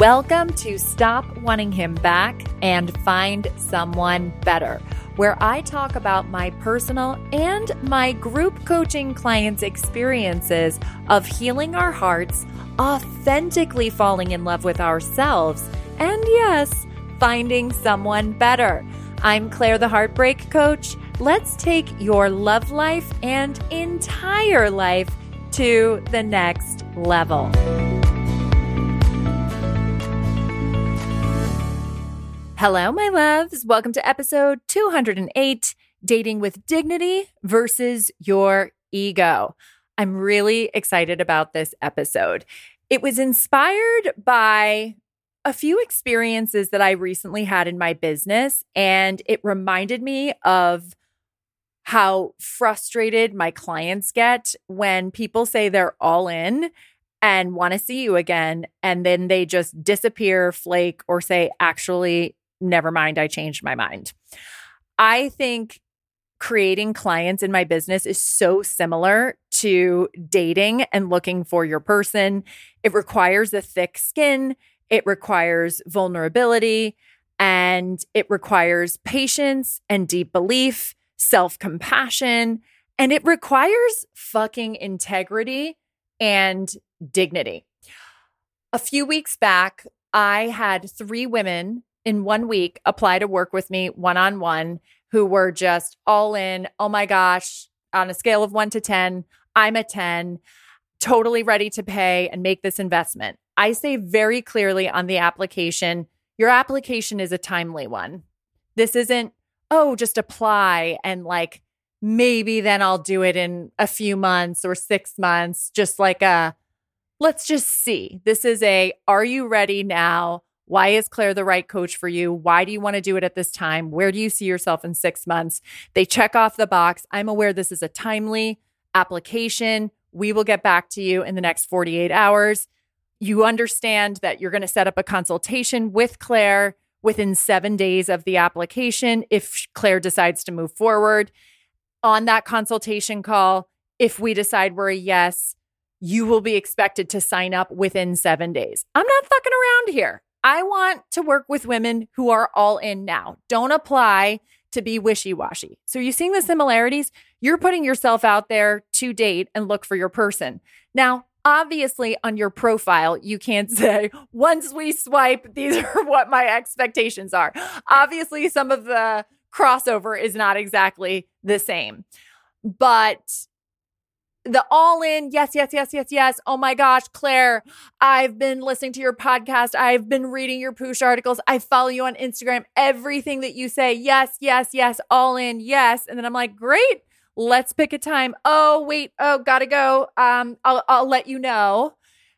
Welcome to Stop Wanting Him Back and Find Someone Better, where I talk about my personal and my group coaching clients' experiences of healing our hearts, authentically falling in love with ourselves, and yes, finding someone better. I'm Claire, the Heartbreak Coach. Let's take your love life and entire life to the next level. Hello, my loves. Welcome to episode 208 Dating with Dignity versus Your Ego. I'm really excited about this episode. It was inspired by a few experiences that I recently had in my business, and it reminded me of how frustrated my clients get when people say they're all in and want to see you again, and then they just disappear, flake, or say, actually, never mind, I changed my mind. I think creating clients in my business is so similar to dating and looking for your person. It requires a thick skin, it requires vulnerability, and it requires patience and deep belief, self compassion, and it requires fucking integrity and dignity. A few weeks back, I had three women in one week apply to work with me one on one who were just all in. Oh my gosh, on a scale of one to 10, I'm a 10, totally ready to pay and make this investment. I say very clearly on the application, your application is a timely one. This isn't, oh, just apply and like maybe then I'll do it in a few months or six months, just like a, let's just see. This is a, are you ready now? Why is Claire the right coach for you? Why do you want to do it at this time? Where do you see yourself in six months? They check off the box. I'm aware this is a timely application. We will get back to you in the next 48 hours. You understand that you're going to set up a consultation with Claire within seven days of the application if Claire decides to move forward. On that consultation call, if we decide we're a yes, you will be expected to sign up within seven days. I'm not fucking around here. I want to work with women who are all in now. Don't apply to be wishy washy. So, you seeing the similarities? You're putting yourself out there to date and look for your person. Now, obviously, on your profile, you can't say, once we swipe, these are what my expectations are. Obviously, some of the crossover is not exactly the same. But the all in, yes, yes, yes, yes, yes. Oh my gosh, Claire, I've been listening to your podcast. I've been reading your push articles. I follow you on Instagram. Everything that you say, yes, yes, yes, all in, yes. And then I'm like, great, let's pick a time. Oh, wait, oh, gotta go. Um, I'll, I'll let you know.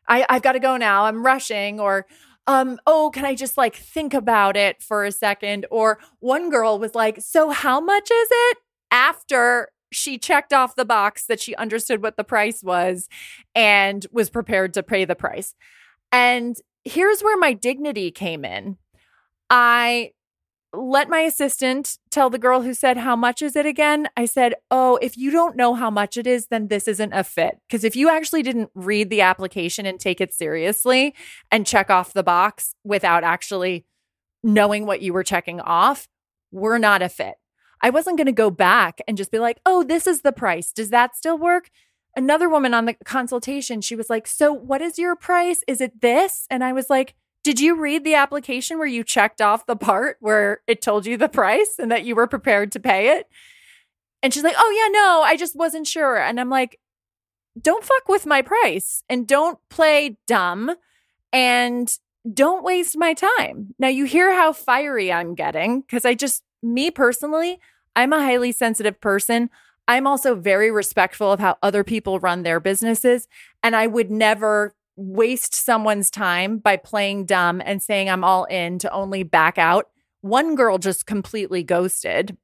I, I've got to go now. I'm rushing. Or, um, oh, can I just like think about it for a second? Or one girl was like, so how much is it after she checked off the box that she understood what the price was and was prepared to pay the price. And here's where my dignity came in. I let my assistant tell the girl who said, How much is it again? I said, Oh, if you don't know how much it is, then this isn't a fit. Because if you actually didn't read the application and take it seriously and check off the box without actually knowing what you were checking off, we're not a fit. I wasn't going to go back and just be like, oh, this is the price. Does that still work? Another woman on the consultation, she was like, so what is your price? Is it this? And I was like, did you read the application where you checked off the part where it told you the price and that you were prepared to pay it? And she's like, oh, yeah, no, I just wasn't sure. And I'm like, don't fuck with my price and don't play dumb and don't waste my time. Now, you hear how fiery I'm getting because I just me personally, I'm a highly sensitive person. I'm also very respectful of how other people run their businesses. And I would never waste someone's time by playing dumb and saying I'm all in to only back out. One girl just completely ghosted.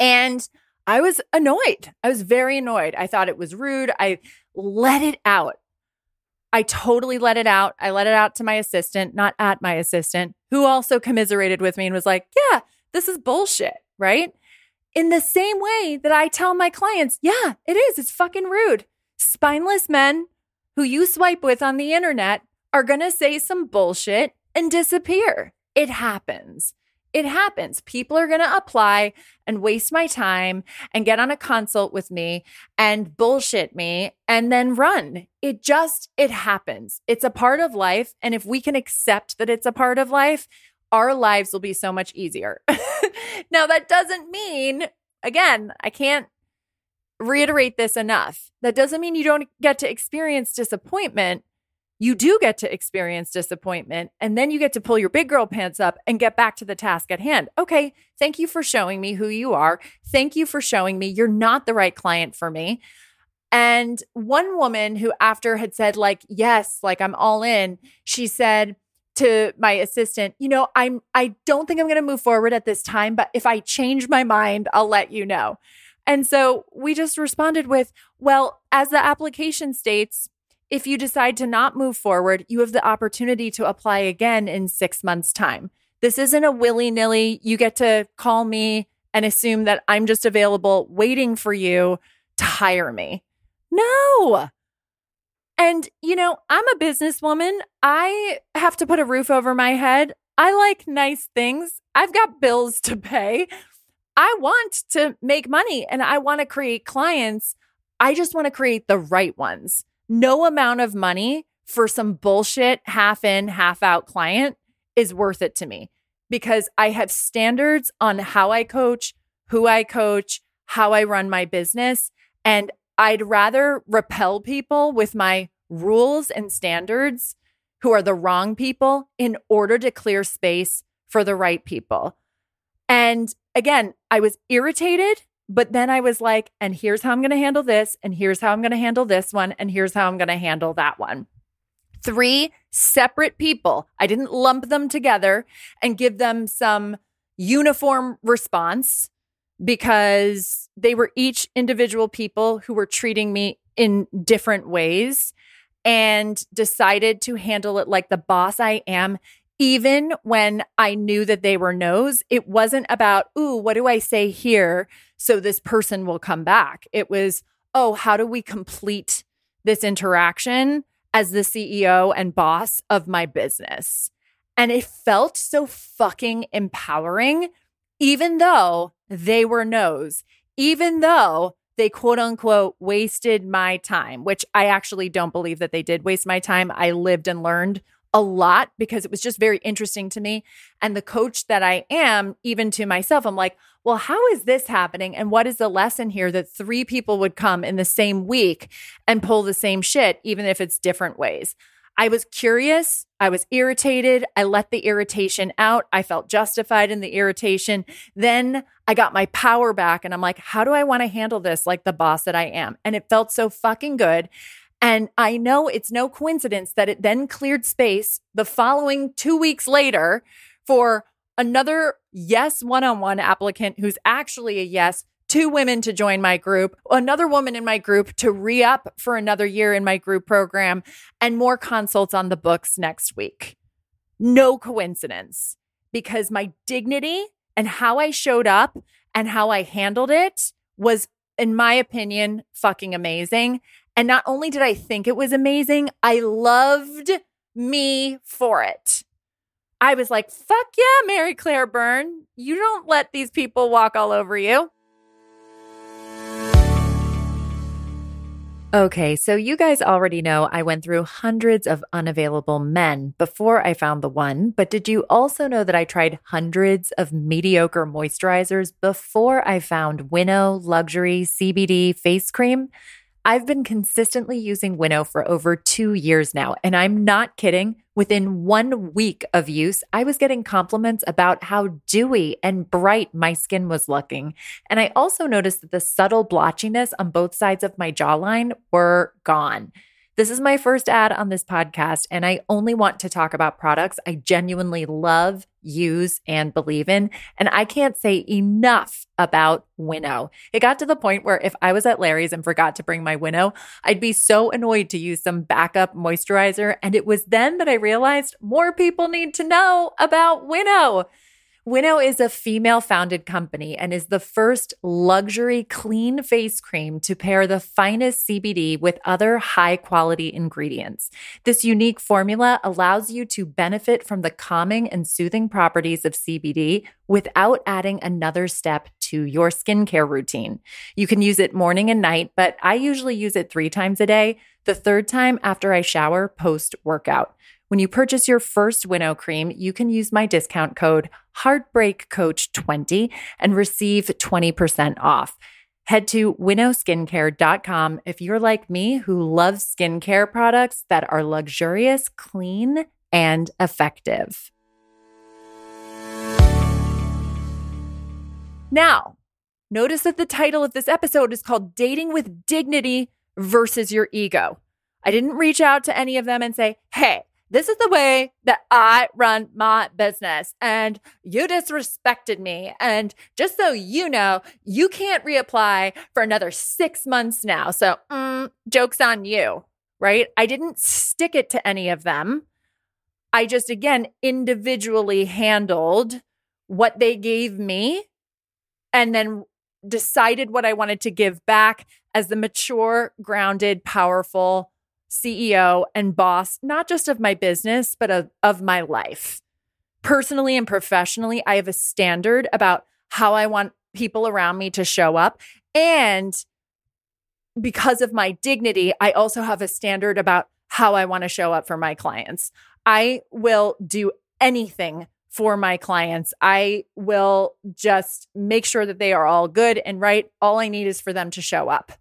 And I was annoyed. I was very annoyed. I thought it was rude. I let it out. I totally let it out. I let it out to my assistant, not at my assistant, who also commiserated with me and was like, Yeah, this is bullshit, right? In the same way that I tell my clients, yeah, it is. It's fucking rude. Spineless men who you swipe with on the internet are going to say some bullshit and disappear. It happens. It happens. People are going to apply and waste my time and get on a consult with me and bullshit me and then run. It just, it happens. It's a part of life. And if we can accept that it's a part of life, our lives will be so much easier. now, that doesn't mean, again, I can't reiterate this enough. That doesn't mean you don't get to experience disappointment. You do get to experience disappointment, and then you get to pull your big girl pants up and get back to the task at hand. Okay, thank you for showing me who you are. Thank you for showing me you're not the right client for me. And one woman who, after had said, like, yes, like I'm all in, she said, to my assistant, you know, I'm I don't think I'm going to move forward at this time, but if I change my mind, I'll let you know. And so we just responded with, well, as the application states, if you decide to not move forward, you have the opportunity to apply again in 6 months time. This isn't a willy-nilly you get to call me and assume that I'm just available waiting for you to hire me. No. And, you know, I'm a businesswoman. I have to put a roof over my head. I like nice things. I've got bills to pay. I want to make money and I want to create clients. I just want to create the right ones. No amount of money for some bullshit half in, half out client is worth it to me because I have standards on how I coach, who I coach, how I run my business. And I'd rather repel people with my rules and standards who are the wrong people in order to clear space for the right people. And again, I was irritated, but then I was like, and here's how I'm going to handle this, and here's how I'm going to handle this one, and here's how I'm going to handle that one. Three separate people. I didn't lump them together and give them some uniform response because they were each individual people who were treating me in different ways and decided to handle it like the boss I am. Even when I knew that they were no's, it wasn't about, ooh, what do I say here so this person will come back? It was, oh, how do we complete this interaction as the CEO and boss of my business? And it felt so fucking empowering, even though they were no's, even though they quote unquote wasted my time, which I actually don't believe that they did waste my time. I lived and learned a lot because it was just very interesting to me. And the coach that I am, even to myself, I'm like, well, how is this happening? And what is the lesson here that three people would come in the same week and pull the same shit, even if it's different ways? I was curious. I was irritated. I let the irritation out. I felt justified in the irritation. Then I got my power back and I'm like, how do I want to handle this like the boss that I am? And it felt so fucking good. And I know it's no coincidence that it then cleared space the following two weeks later for another yes one on one applicant who's actually a yes two women to join my group, another woman in my group to re up for another year in my group program, and more consults on the books next week. No coincidence because my dignity and how I showed up and how I handled it was, in my opinion, fucking amazing. And not only did I think it was amazing, I loved me for it. I was like, fuck yeah, Mary Claire Byrne. You don't let these people walk all over you. Okay, so you guys already know I went through hundreds of unavailable men before I found the one, but did you also know that I tried hundreds of mediocre moisturizers before I found Winnow Luxury CBD Face Cream? I've been consistently using Winnow for over two years now, and I'm not kidding. Within one week of use, I was getting compliments about how dewy and bright my skin was looking. And I also noticed that the subtle blotchiness on both sides of my jawline were gone. This is my first ad on this podcast, and I only want to talk about products I genuinely love, use, and believe in. And I can't say enough about Winnow. It got to the point where if I was at Larry's and forgot to bring my Winnow, I'd be so annoyed to use some backup moisturizer. And it was then that I realized more people need to know about Winnow. Winnow is a female founded company and is the first luxury clean face cream to pair the finest CBD with other high quality ingredients. This unique formula allows you to benefit from the calming and soothing properties of CBD without adding another step to your skincare routine. You can use it morning and night, but I usually use it three times a day, the third time after I shower post workout. When you purchase your first Winnow cream, you can use my discount code HeartbreakCoach20 and receive 20% off. Head to winnowskincare.com if you're like me who loves skincare products that are luxurious, clean, and effective. Now, notice that the title of this episode is called Dating with Dignity versus Your Ego. I didn't reach out to any of them and say, hey, this is the way that I run my business. And you disrespected me. And just so you know, you can't reapply for another six months now. So, mm, joke's on you, right? I didn't stick it to any of them. I just, again, individually handled what they gave me and then decided what I wanted to give back as the mature, grounded, powerful CEO and boss, not just of my business, but of, of my life. Personally and professionally, I have a standard about how I want people around me to show up. And because of my dignity, I also have a standard about how I want to show up for my clients. I will do anything for my clients. I will just make sure that they are all good and right. All I need is for them to show up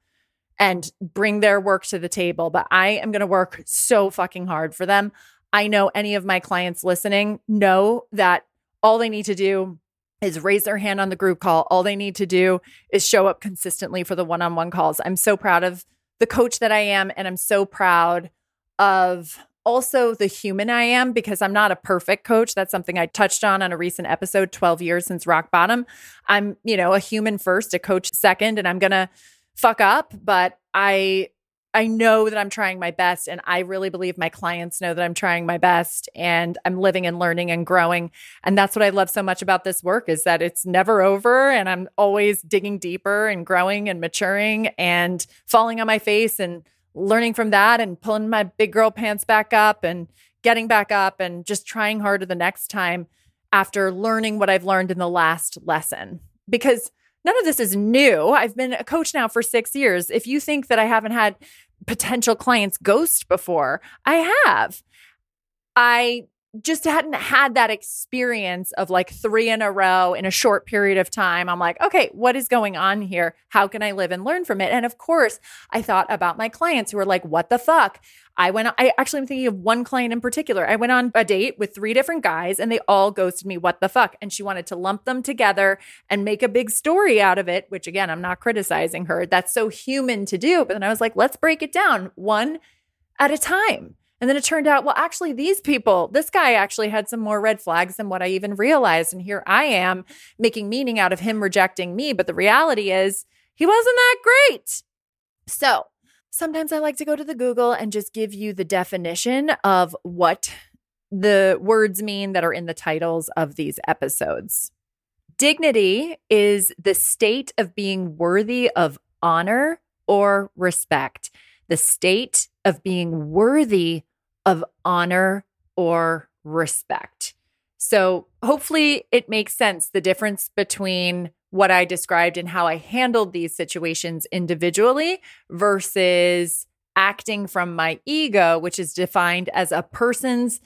and bring their work to the table. But I am going to work so fucking hard for them. I know any of my clients listening know that all they need to do is raise their hand on the group call. All they need to do is show up consistently for the one on one calls. I'm so proud of the coach that I am. And I'm so proud of also the human I am because I'm not a perfect coach. That's something I touched on on a recent episode 12 years since rock bottom. I'm, you know, a human first, a coach second, and I'm going to fuck up, but I I know that I'm trying my best and I really believe my clients know that I'm trying my best and I'm living and learning and growing. And that's what I love so much about this work is that it's never over and I'm always digging deeper and growing and maturing and falling on my face and learning from that and pulling my big girl pants back up and getting back up and just trying harder the next time after learning what I've learned in the last lesson. Because none of this is new. I've been a coach now for six years. If you think that I haven't had potential clients ghost before, I have. I just hadn't had that experience of like three in a row in a short period of time. I'm like, okay, what is going on here? How can I live and learn from it? And of course, I thought about my clients who were like, what the fuck? I went, I actually am thinking of one client in particular. I went on a date with three different guys and they all ghosted me. What the fuck? And she wanted to lump them together and make a big story out of it, which again, I'm not criticizing her. That's so human to do. But then I was like, let's break it down one at a time. And then it turned out, well, actually, these people, this guy actually had some more red flags than what I even realized. And here I am making meaning out of him rejecting me. But the reality is, he wasn't that great. So sometimes I like to go to the Google and just give you the definition of what the words mean that are in the titles of these episodes. Dignity is the state of being worthy of honor or respect, the state of being worthy of honor or respect. So, hopefully, it makes sense the difference between what I described and how I handled these situations individually versus acting from my ego, which is defined as a person's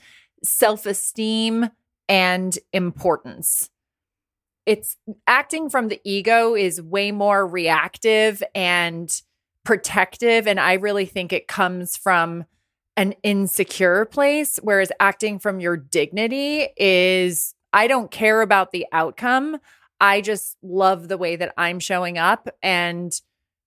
self esteem and importance. It's acting from the ego is way more reactive and protective. And I really think it comes from an insecure place, whereas acting from your dignity is I don't care about the outcome. I just love the way that I'm showing up and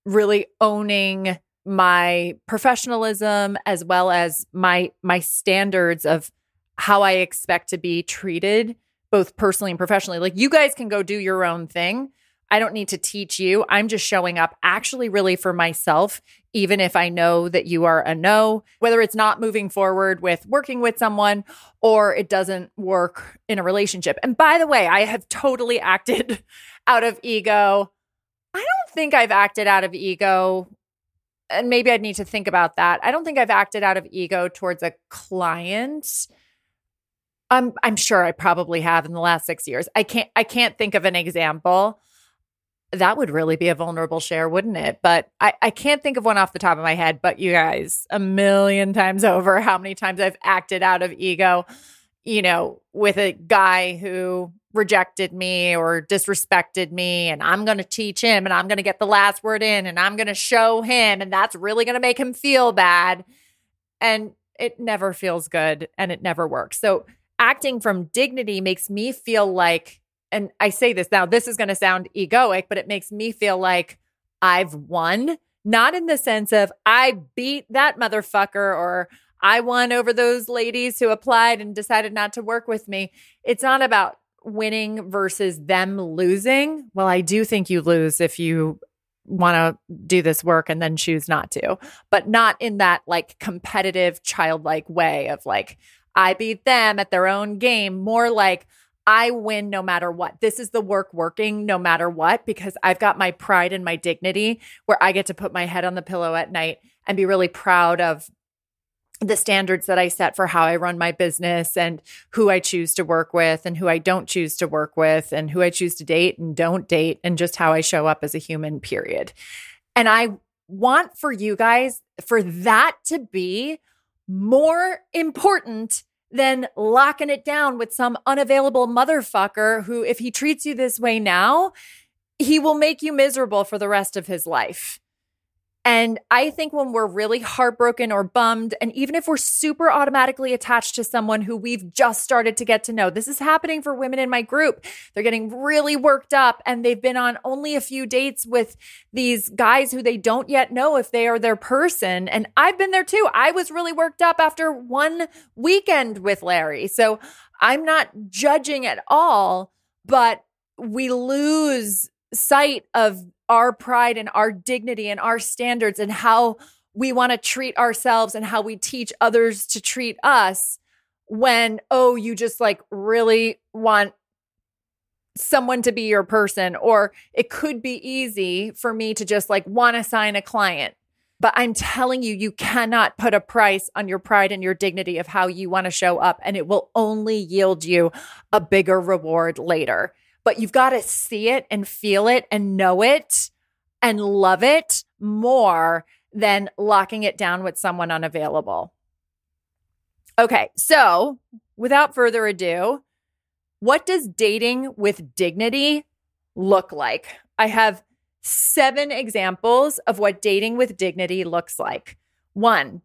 really owning my professionalism as well as my my standards of how I expect to be treated both personally and professionally. Like you guys can go do your own thing. I don't need to teach you. I'm just showing up actually really for myself, even if I know that you are a no, whether it's not moving forward with working with someone or it doesn't work in a relationship. And by the way, I have totally acted out of ego. I don't think I've acted out of ego. And maybe I'd need to think about that. I don't think I've acted out of ego towards a client. I'm I'm sure I probably have in the last 6 years. I can't I can't think of an example that would really be a vulnerable share, wouldn't it? But I, I can't think of one off the top of my head. But you guys, a million times over, how many times I've acted out of ego, you know, with a guy who rejected me or disrespected me, and I'm going to teach him and I'm going to get the last word in and I'm going to show him, and that's really going to make him feel bad. And it never feels good and it never works. So acting from dignity makes me feel like and I say this now, this is going to sound egoic, but it makes me feel like I've won, not in the sense of I beat that motherfucker or I won over those ladies who applied and decided not to work with me. It's not about winning versus them losing. Well, I do think you lose if you want to do this work and then choose not to, but not in that like competitive, childlike way of like, I beat them at their own game, more like, I win no matter what. This is the work working no matter what because I've got my pride and my dignity where I get to put my head on the pillow at night and be really proud of the standards that I set for how I run my business and who I choose to work with and who I don't choose to work with and who I choose to date and don't date and just how I show up as a human, period. And I want for you guys for that to be more important than locking it down with some unavailable motherfucker who, if he treats you this way now, he will make you miserable for the rest of his life. And I think when we're really heartbroken or bummed, and even if we're super automatically attached to someone who we've just started to get to know, this is happening for women in my group. They're getting really worked up and they've been on only a few dates with these guys who they don't yet know if they are their person. And I've been there too. I was really worked up after one weekend with Larry. So I'm not judging at all, but we lose sight of our pride and our dignity and our standards and how we want to treat ourselves and how we teach others to treat us when, oh, you just like really want someone to be your person. Or it could be easy for me to just like want to sign a client. But I'm telling you, you cannot put a price on your pride and your dignity of how you want to show up, and it will only yield you a bigger reward later but you've got to see it and feel it and know it and love it more than locking it down with someone unavailable. Okay, so without further ado, what does dating with dignity look like? I have seven examples of what dating with dignity looks like. One,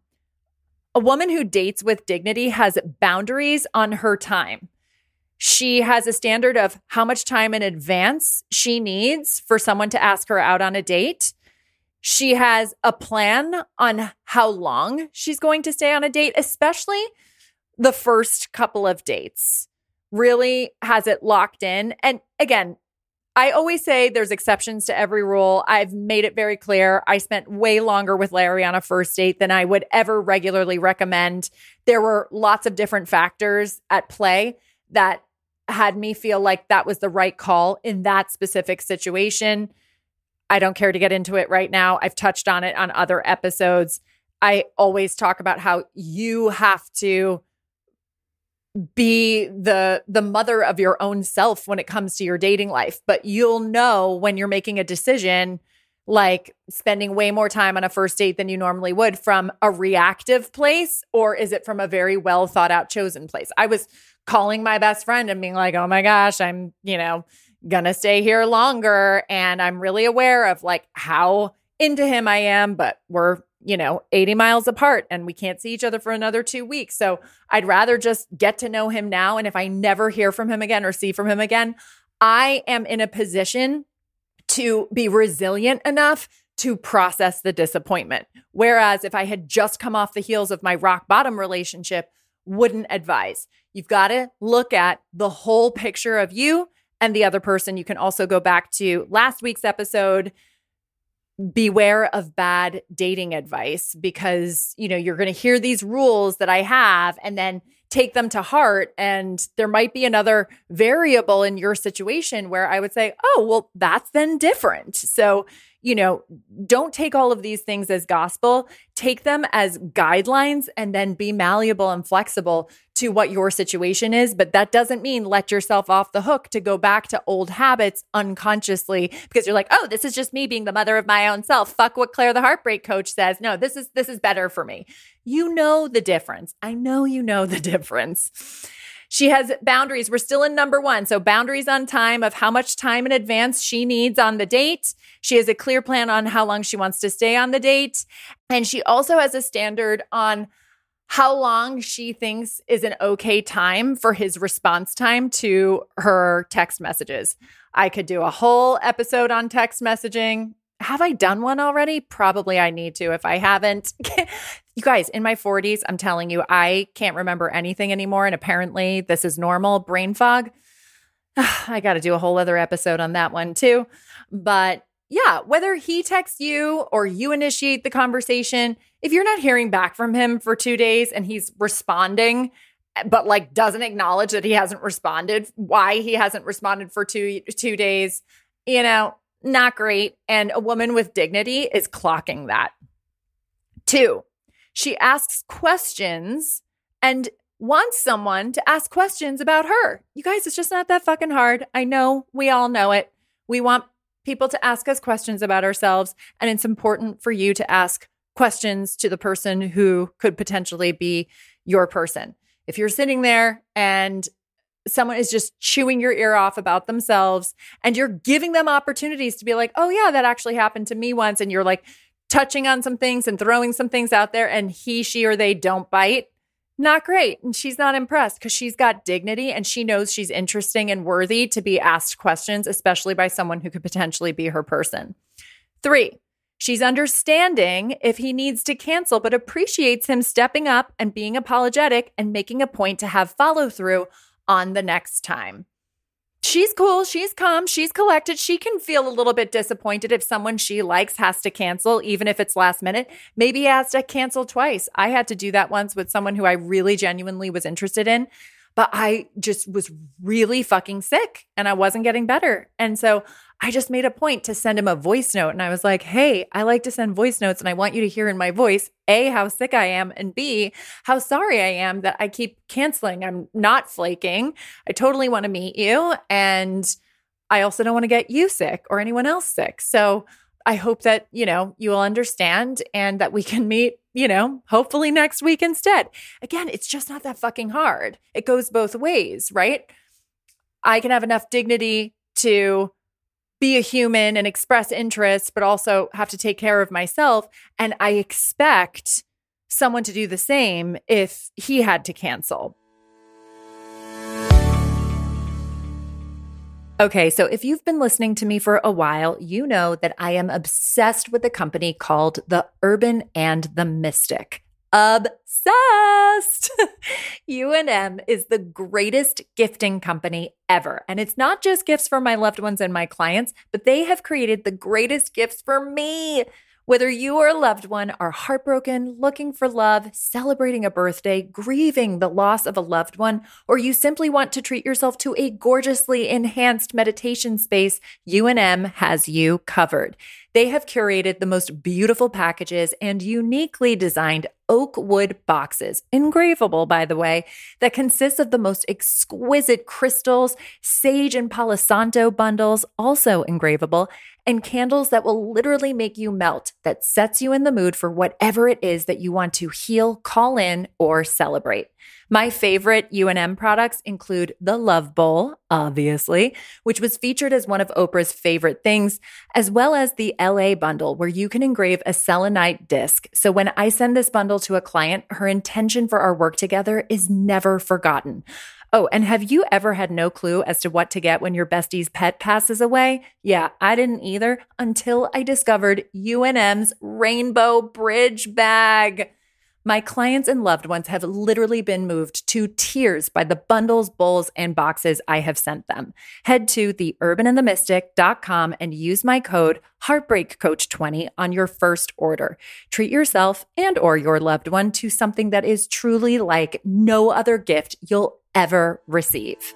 a woman who dates with dignity has boundaries on her time. She has a standard of how much time in advance she needs for someone to ask her out on a date. She has a plan on how long she's going to stay on a date, especially the first couple of dates. Really has it locked in. And again, I always say there's exceptions to every rule. I've made it very clear. I spent way longer with Larry on a first date than I would ever regularly recommend. There were lots of different factors at play that had me feel like that was the right call in that specific situation. I don't care to get into it right now. I've touched on it on other episodes. I always talk about how you have to be the the mother of your own self when it comes to your dating life, but you'll know when you're making a decision like spending way more time on a first date than you normally would from a reactive place or is it from a very well thought out chosen place? I was calling my best friend and being like, oh my gosh, I'm, you know, gonna stay here longer. And I'm really aware of like how into him I am, but we're, you know, 80 miles apart and we can't see each other for another two weeks. So I'd rather just get to know him now. And if I never hear from him again or see from him again, I am in a position to be resilient enough to process the disappointment. Whereas if I had just come off the heels of my rock bottom relationship, wouldn't advise. You've got to look at the whole picture of you and the other person. You can also go back to last week's episode beware of bad dating advice because you know you're going to hear these rules that I have and then take them to heart and there might be another variable in your situation where I would say oh well that's then different so you know, don't take all of these things as gospel, take them as guidelines and then be malleable and flexible to what your situation is. But that doesn't mean let yourself off the hook to go back to old habits unconsciously because you're like, oh, this is just me being the mother of my own self. Fuck what Claire the heartbreak coach says. No, this is this is better for me. You know the difference. I know you know the difference. She has boundaries. We're still in number one. So, boundaries on time of how much time in advance she needs on the date. She has a clear plan on how long she wants to stay on the date. And she also has a standard on how long she thinks is an okay time for his response time to her text messages. I could do a whole episode on text messaging have I done one already? Probably I need to if I haven't. you guys, in my 40s, I'm telling you, I can't remember anything anymore. And apparently, this is normal brain fog. I got to do a whole other episode on that one too. But yeah, whether he texts you or you initiate the conversation, if you're not hearing back from him for two days and he's responding, but like doesn't acknowledge that he hasn't responded, why he hasn't responded for two two days, you know, not great. And a woman with dignity is clocking that. Two, she asks questions and wants someone to ask questions about her. You guys, it's just not that fucking hard. I know we all know it. We want people to ask us questions about ourselves. And it's important for you to ask questions to the person who could potentially be your person. If you're sitting there and someone is just chewing your ear off about themselves and you're giving them opportunities to be like, oh, yeah, that actually happened to me once. And you're like touching on some things and throwing some things out there, and he, she, or they don't bite. Not great. And she's not impressed because she's got dignity and she knows she's interesting and worthy to be asked questions, especially by someone who could potentially be her person. Three, She's understanding if he needs to cancel, but appreciates him stepping up and being apologetic and making a point to have follow through on the next time. She's cool. She's calm. She's collected. She can feel a little bit disappointed if someone she likes has to cancel, even if it's last minute. Maybe has to cancel twice. I had to do that once with someone who I really genuinely was interested in, but I just was really fucking sick and I wasn't getting better. And so I just made a point to send him a voice note. And I was like, hey, I like to send voice notes and I want you to hear in my voice A, how sick I am, and B, how sorry I am that I keep canceling. I'm not flaking. I totally want to meet you. And I also don't want to get you sick or anyone else sick. So I hope that, you know, you will understand and that we can meet, you know, hopefully next week instead. Again, it's just not that fucking hard. It goes both ways, right? I can have enough dignity to be a human and express interest, but also have to take care of myself. And I expect someone to do the same if he had to cancel. Okay, so if you've been listening to me for a while, you know that I am obsessed with a company called The Urban and the Mystic obsessed. UNM is the greatest gifting company ever. And it's not just gifts for my loved ones and my clients, but they have created the greatest gifts for me. Whether you or a loved one are heartbroken, looking for love, celebrating a birthday, grieving the loss of a loved one, or you simply want to treat yourself to a gorgeously enhanced meditation space, UNM has you covered. They have curated the most beautiful packages and uniquely designed oak wood boxes, engravable, by the way, that consists of the most exquisite crystals, sage and palo santo bundles, also engravable, and candles that will literally make you melt, that sets you in the mood for whatever it is that you want to heal, call in, or celebrate. My favorite UNM products include the Love Bowl, obviously, which was featured as one of Oprah's favorite things, as well as the LA bundle, where you can engrave a selenite disc. So when I send this bundle to a client, her intention for our work together is never forgotten. Oh, and have you ever had no clue as to what to get when your bestie's pet passes away? Yeah, I didn't either until I discovered UNM's Rainbow Bridge Bag. My clients and loved ones have literally been moved to tears by the bundles, bowls, and boxes I have sent them. Head to theurbanandthemystic.com and use my code HeartbreakCoach20 on your first order. Treat yourself and or your loved one to something that is truly like no other gift you'll ever receive.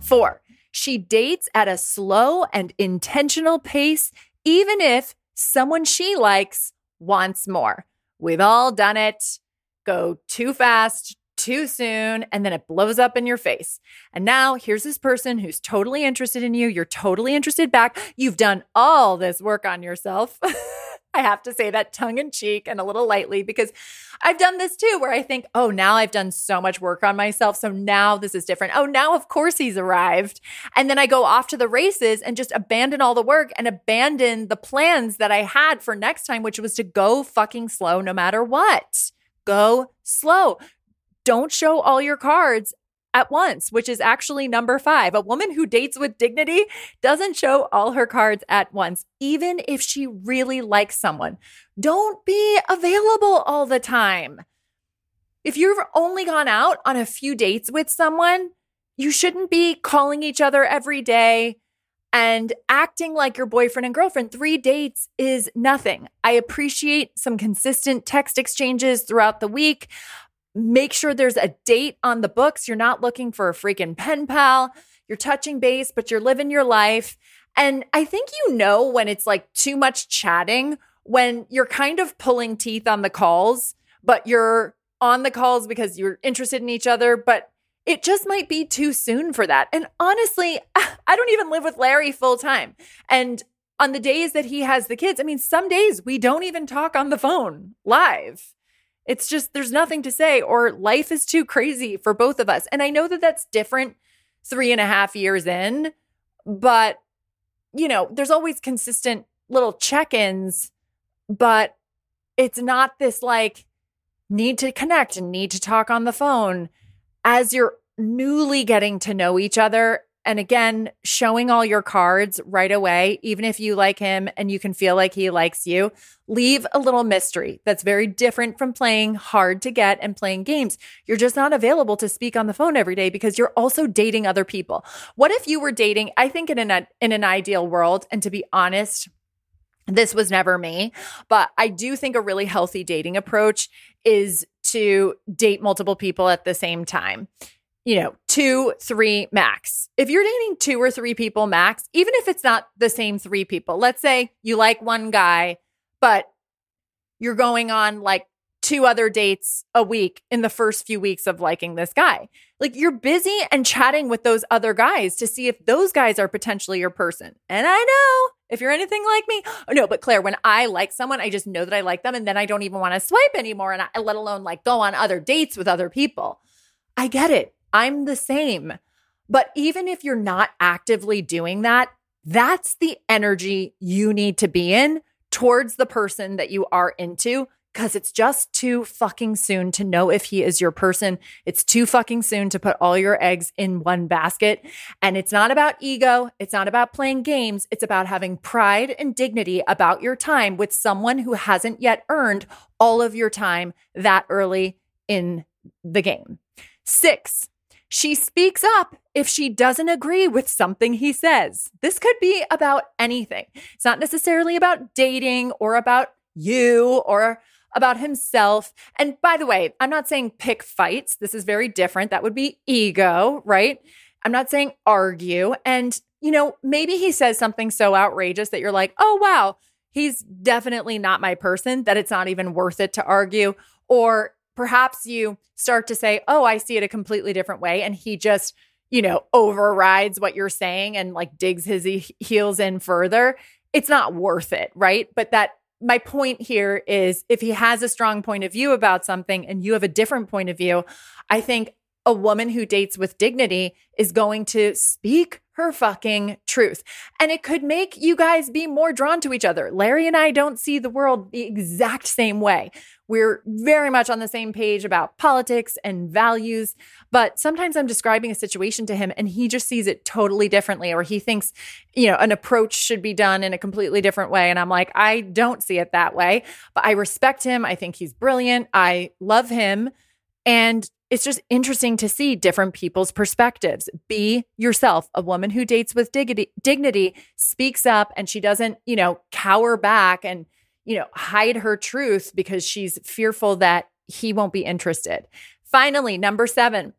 4. She dates at a slow and intentional pace even if someone she likes wants more. We've all done it. Go too fast, too soon, and then it blows up in your face. And now here's this person who's totally interested in you. You're totally interested back. You've done all this work on yourself. I have to say that tongue in cheek and a little lightly because I've done this too, where I think, oh, now I've done so much work on myself. So now this is different. Oh, now of course he's arrived. And then I go off to the races and just abandon all the work and abandon the plans that I had for next time, which was to go fucking slow no matter what. Go slow. Don't show all your cards at once, which is actually number five. A woman who dates with dignity doesn't show all her cards at once, even if she really likes someone. Don't be available all the time. If you've only gone out on a few dates with someone, you shouldn't be calling each other every day and acting like your boyfriend and girlfriend. Three dates is nothing. I appreciate some consistent text exchanges throughout the week make sure there's a date on the books. You're not looking for a freaking pen pal. You're touching base, but you're living your life. And I think you know when it's like too much chatting, when you're kind of pulling teeth on the calls, but you're on the calls because you're interested in each other, but it just might be too soon for that. And honestly, I don't even live with Larry full time. And on the days that he has the kids, I mean, some days we don't even talk on the phone live. It's just, there's nothing to say, or life is too crazy for both of us. And I know that that's different three and a half years in, but, you know, there's always consistent little check ins, but it's not this like need to connect and need to talk on the phone as you're newly getting to know each other and again, showing all your cards right away, even if you like him and you can feel like he likes you, leave a little mystery. That's very different from playing hard to get and playing games. You're just not available to speak on the phone every day because you're also dating other people. What if you were dating, I think in an in an ideal world, and to be honest, this was never me, but I do think a really healthy dating approach is to date multiple people at the same time you know, two, three max. If you're dating two or three people max, even if it's not the same three people, let's say you like one guy, but you're going on like two other dates a week in the first few weeks of liking this guy. Like you're busy and chatting with those other guys to see if those guys are potentially your person. And I know if you're anything like me, no, but Claire, when I like someone, I just know that I like them and then I don't even want to swipe anymore and I, let alone like go on other dates with other people. I get it. I'm the same. But even if you're not actively doing that, that's the energy you need to be in towards the person that you are into because it's just too fucking soon to know if he is your person. It's too fucking soon to put all your eggs in one basket. And it's not about ego. It's not about playing games. It's about having pride and dignity about your time with someone who hasn't yet earned all of your time that early in the game. Six, she speaks up if she doesn't agree with something he says. This could be about anything. It's not necessarily about dating or about you or about himself. And by the way, I'm not saying pick fights. This is very different. That would be ego, right? I'm not saying argue. And, you know, maybe he says something so outrageous that you're like, oh, wow, he's definitely not my person, that it's not even worth it to argue. Or perhaps you start to say, Oh, I see it a completely different way. And he just, you know, overrides what you're saying and like digs his heels in further. It's not worth it. Right. But that my point here is if he has a strong point of view about something and you have a different point of view, I think a woman who dates with dignity is going to speak her fucking truth. And it could make you guys be more drawn to each other. Larry and I don't see the world the exact same way. We're very much on the same page about politics and values, but sometimes I'm describing a situation to him and he just sees it totally differently, or he thinks, you know, an approach should be done in a completely different way. And I'm like, I don't see it that way, but I respect him. I think he's brilliant. I love him. And it's just interesting to see different people's perspectives. Be yourself. A woman who dates with dignity, dignity speaks up and she doesn't, you know, cower back and, you know, hide her truth because she's fearful that he won't be interested. Finally, number seven,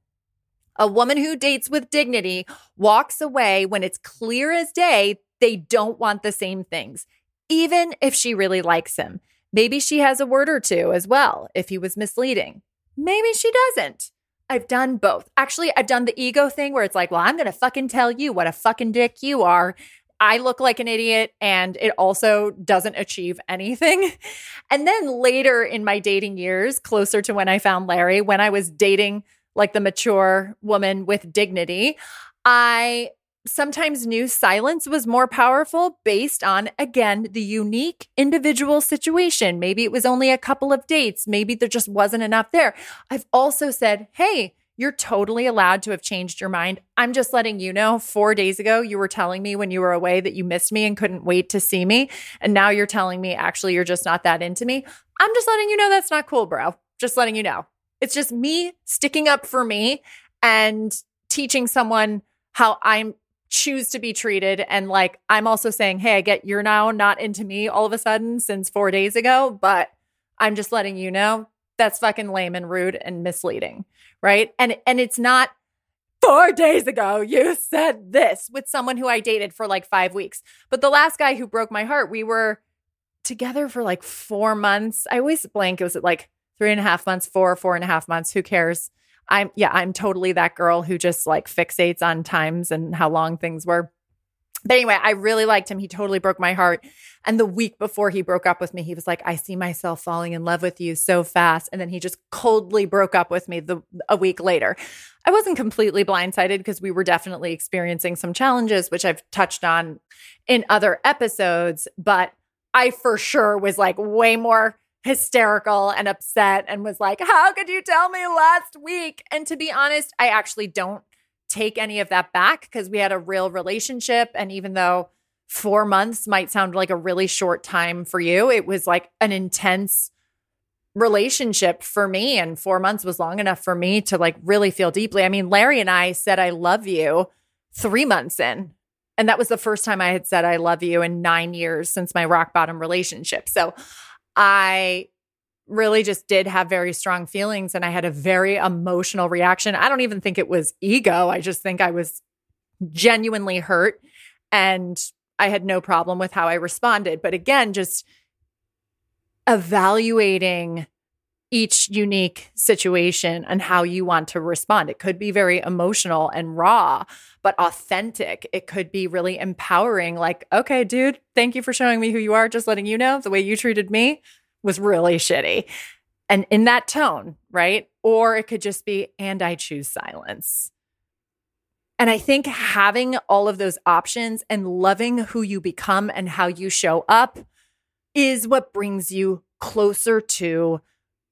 a woman who dates with dignity walks away when it's clear as day they don't want the same things, even if she really likes him. Maybe she has a word or two as well if he was misleading. Maybe she doesn't. I've done both. Actually, I've done the ego thing where it's like, well, I'm going to fucking tell you what a fucking dick you are. I look like an idiot and it also doesn't achieve anything. And then later in my dating years, closer to when I found Larry, when I was dating like the mature woman with dignity, I sometimes knew silence was more powerful based on, again, the unique individual situation. Maybe it was only a couple of dates. Maybe there just wasn't enough there. I've also said, hey, you're totally allowed to have changed your mind. I'm just letting you know four days ago, you were telling me when you were away that you missed me and couldn't wait to see me. And now you're telling me actually you're just not that into me. I'm just letting you know that's not cool, bro. Just letting you know. It's just me sticking up for me and teaching someone how I'm choose to be treated. And like, I'm also saying, hey, I get you're now not into me all of a sudden since four days ago, but I'm just letting you know that's fucking lame and rude and misleading. Right. And, and it's not four days ago you said this with someone who I dated for like five weeks. But the last guy who broke my heart, we were together for like four months. I always blank. It was like three and a half months, four, four and a half months. Who cares? I'm yeah, I'm totally that girl who just like fixates on times and how long things were. But anyway, I really liked him. He totally broke my heart. And the week before he broke up with me, he was like, "I see myself falling in love with you so fast." And then he just coldly broke up with me the a week later. I wasn't completely blindsided because we were definitely experiencing some challenges, which I've touched on in other episodes, but I for sure was like way more hysterical and upset and was like, How could you tell me last week? And to be honest, I actually don't take any of that back because we had a real relationship. And even though four months might sound like a really short time for you, it was like an intense relationship for me. And four months was long enough for me to like really feel deeply. I mean, Larry and I said, I love you three months in. And that was the first time I had said, I love you in nine years since my rock bottom relationship. So I really just did have very strong feelings and I had a very emotional reaction. I don't even think it was ego. I just think I was genuinely hurt and I had no problem with how I responded. But again, just evaluating each unique situation and how you want to respond. It could be very emotional and raw, but authentic. It could be really empowering, like, okay, dude, thank you for showing me who you are. Just letting you know the way you treated me was really shitty. And in that tone, right? Or it could just be, and I choose silence. And I think having all of those options and loving who you become and how you show up is what brings you closer to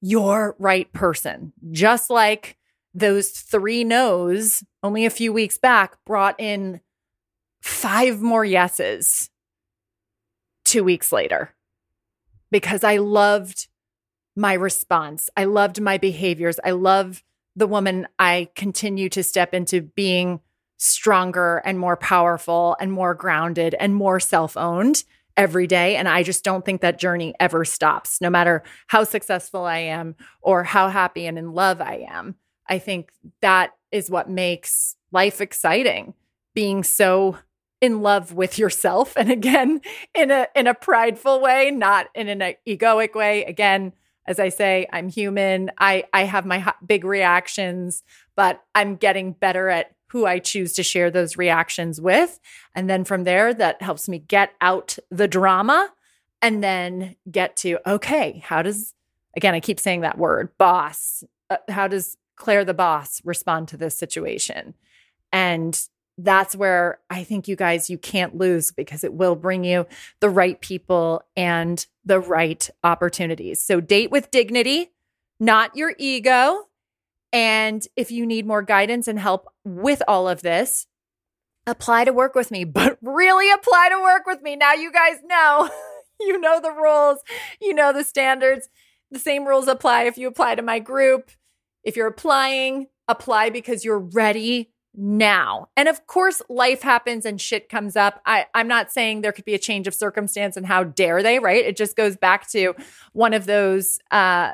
your right person. Just like those three no's only a few weeks back brought in five more yeses two weeks later because I loved my response. I loved my behaviors. I love the woman I continue to step into being stronger and more powerful and more grounded and more self owned every day. And I just don't think that journey ever stops, no matter how successful I am or how happy and in love I am. I think that is what makes life exciting, being so in love with yourself and again in a in a prideful way not in an egoic way again as i say i'm human i i have my big reactions but i'm getting better at who I choose to share those reactions with. And then from there, that helps me get out the drama and then get to, okay, how does, again, I keep saying that word, boss, uh, how does Claire the boss respond to this situation? And that's where I think you guys you can't lose because it will bring you the right people and the right opportunities. So date with dignity, not your ego. And if you need more guidance and help with all of this, apply to work with me, but really apply to work with me. Now you guys know. you know the rules, you know the standards. The same rules apply if you apply to my group. If you're applying, apply because you're ready now. And of course, life happens and shit comes up. I, I'm not saying there could be a change of circumstance and how dare they, right? It just goes back to one of those uh,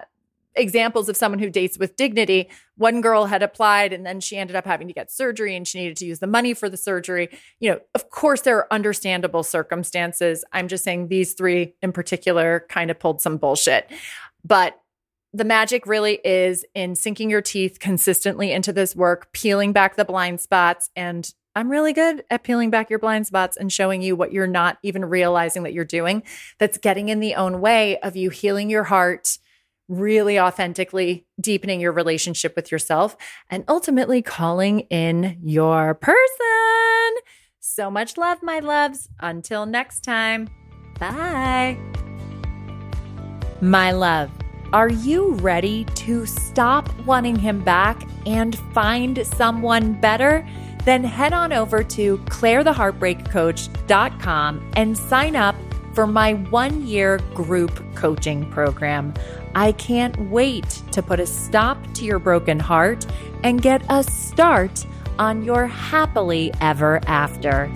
examples of someone who dates with dignity. One girl had applied and then she ended up having to get surgery and she needed to use the money for the surgery. You know, of course, there are understandable circumstances. I'm just saying these three in particular kind of pulled some bullshit. But the magic really is in sinking your teeth consistently into this work, peeling back the blind spots. And I'm really good at peeling back your blind spots and showing you what you're not even realizing that you're doing that's getting in the own way of you healing your heart, really authentically deepening your relationship with yourself, and ultimately calling in your person. So much love, my loves. Until next time, bye. My love. Are you ready to stop wanting him back and find someone better? Then head on over to clairetheheartbreakcoach.com and sign up for my one year group coaching program. I can't wait to put a stop to your broken heart and get a start on your happily ever after.